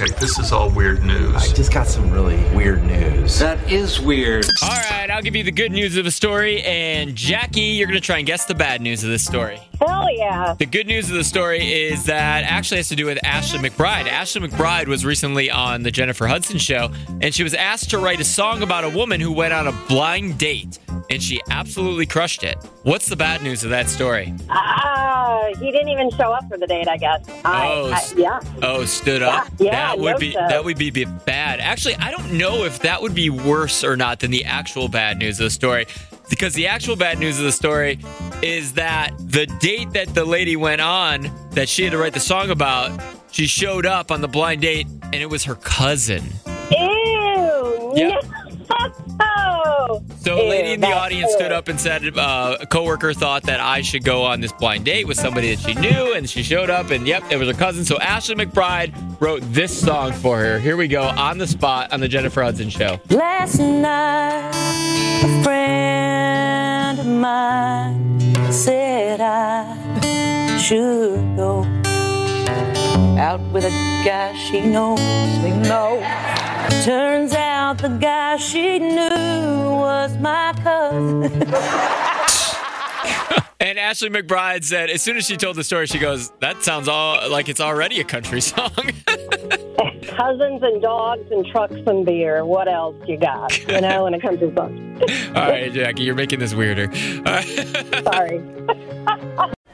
Okay, this is all weird news. I just got some really weird news. That is weird. All right, I'll give you the good news of the story, and Jackie, you're going to try and guess the bad news of this story. Hell yeah. The good news of the story is that actually has to do with Ashley McBryde. Ashley McBryde was recently on the Jennifer Hudson show, and she was asked to write a song about a woman who went on a blind date, and she absolutely crushed it. What's the bad news of that story? Uh, he didn't even show up for the date, I guess. I, Oh, I, yeah. Oh, stood up. Yeah, that would be show. that would be, bad. Actually, I don't know if that would be worse or not than the actual bad news of the story. Because the actual bad news of the story is that the date that the lady went on that she had to write the song about, she showed up on the blind date and it was her cousin. Ew. Yeah. No. So a Ew, in the audience stood up and said uh, a coworker thought that I should go on this blind date with somebody that she knew, and she showed up, and yep, it was her cousin. So Ashley McBryde wrote this song for her. Here we go on the spot on the Jennifer Hudson show. Last night, a friend of mine said I should go out with a guy she knows. We know. Turns out the guy she knew was my cousin. And Ashley McBryde said, as soon as she told the story, she goes, "That sounds all like it's already a country song." Cousins and dogs and trucks and beer. What else you got? You know, in a country song. all right, Jackie, you're making this weirder. All right. Sorry.